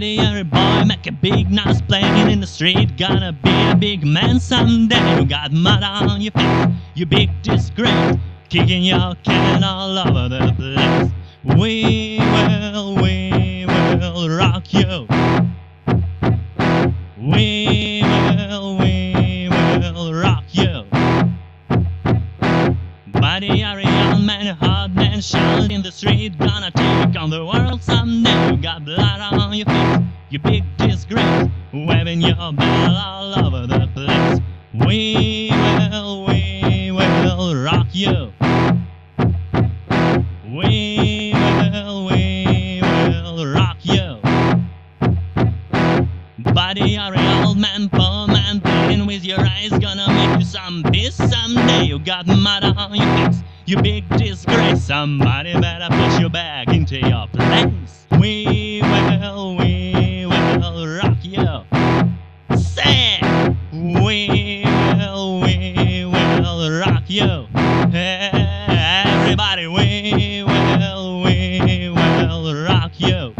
You're a boy, make a big noise playing in the street. Gonna be a big man someday. You got mud on your face, you big disgrace. Kicking your can all over the place. We will, we will rock you. Buddy, you're a young man, a hot man, shout in the street. Gonna take on the world someday. You got blood on your face, you big disgrace. Waving your bell all over the place. We will, we will rock you. We Buddy, you're an old man, poor man, playing with your eyes, gonna make you some peace someday. You got mud on your face, you big disgrace. Somebody better put you back into your place. We will, we will rock you. Say, we will, we will rock you. Everybody, we will, we will rock you. We will, we will rock you.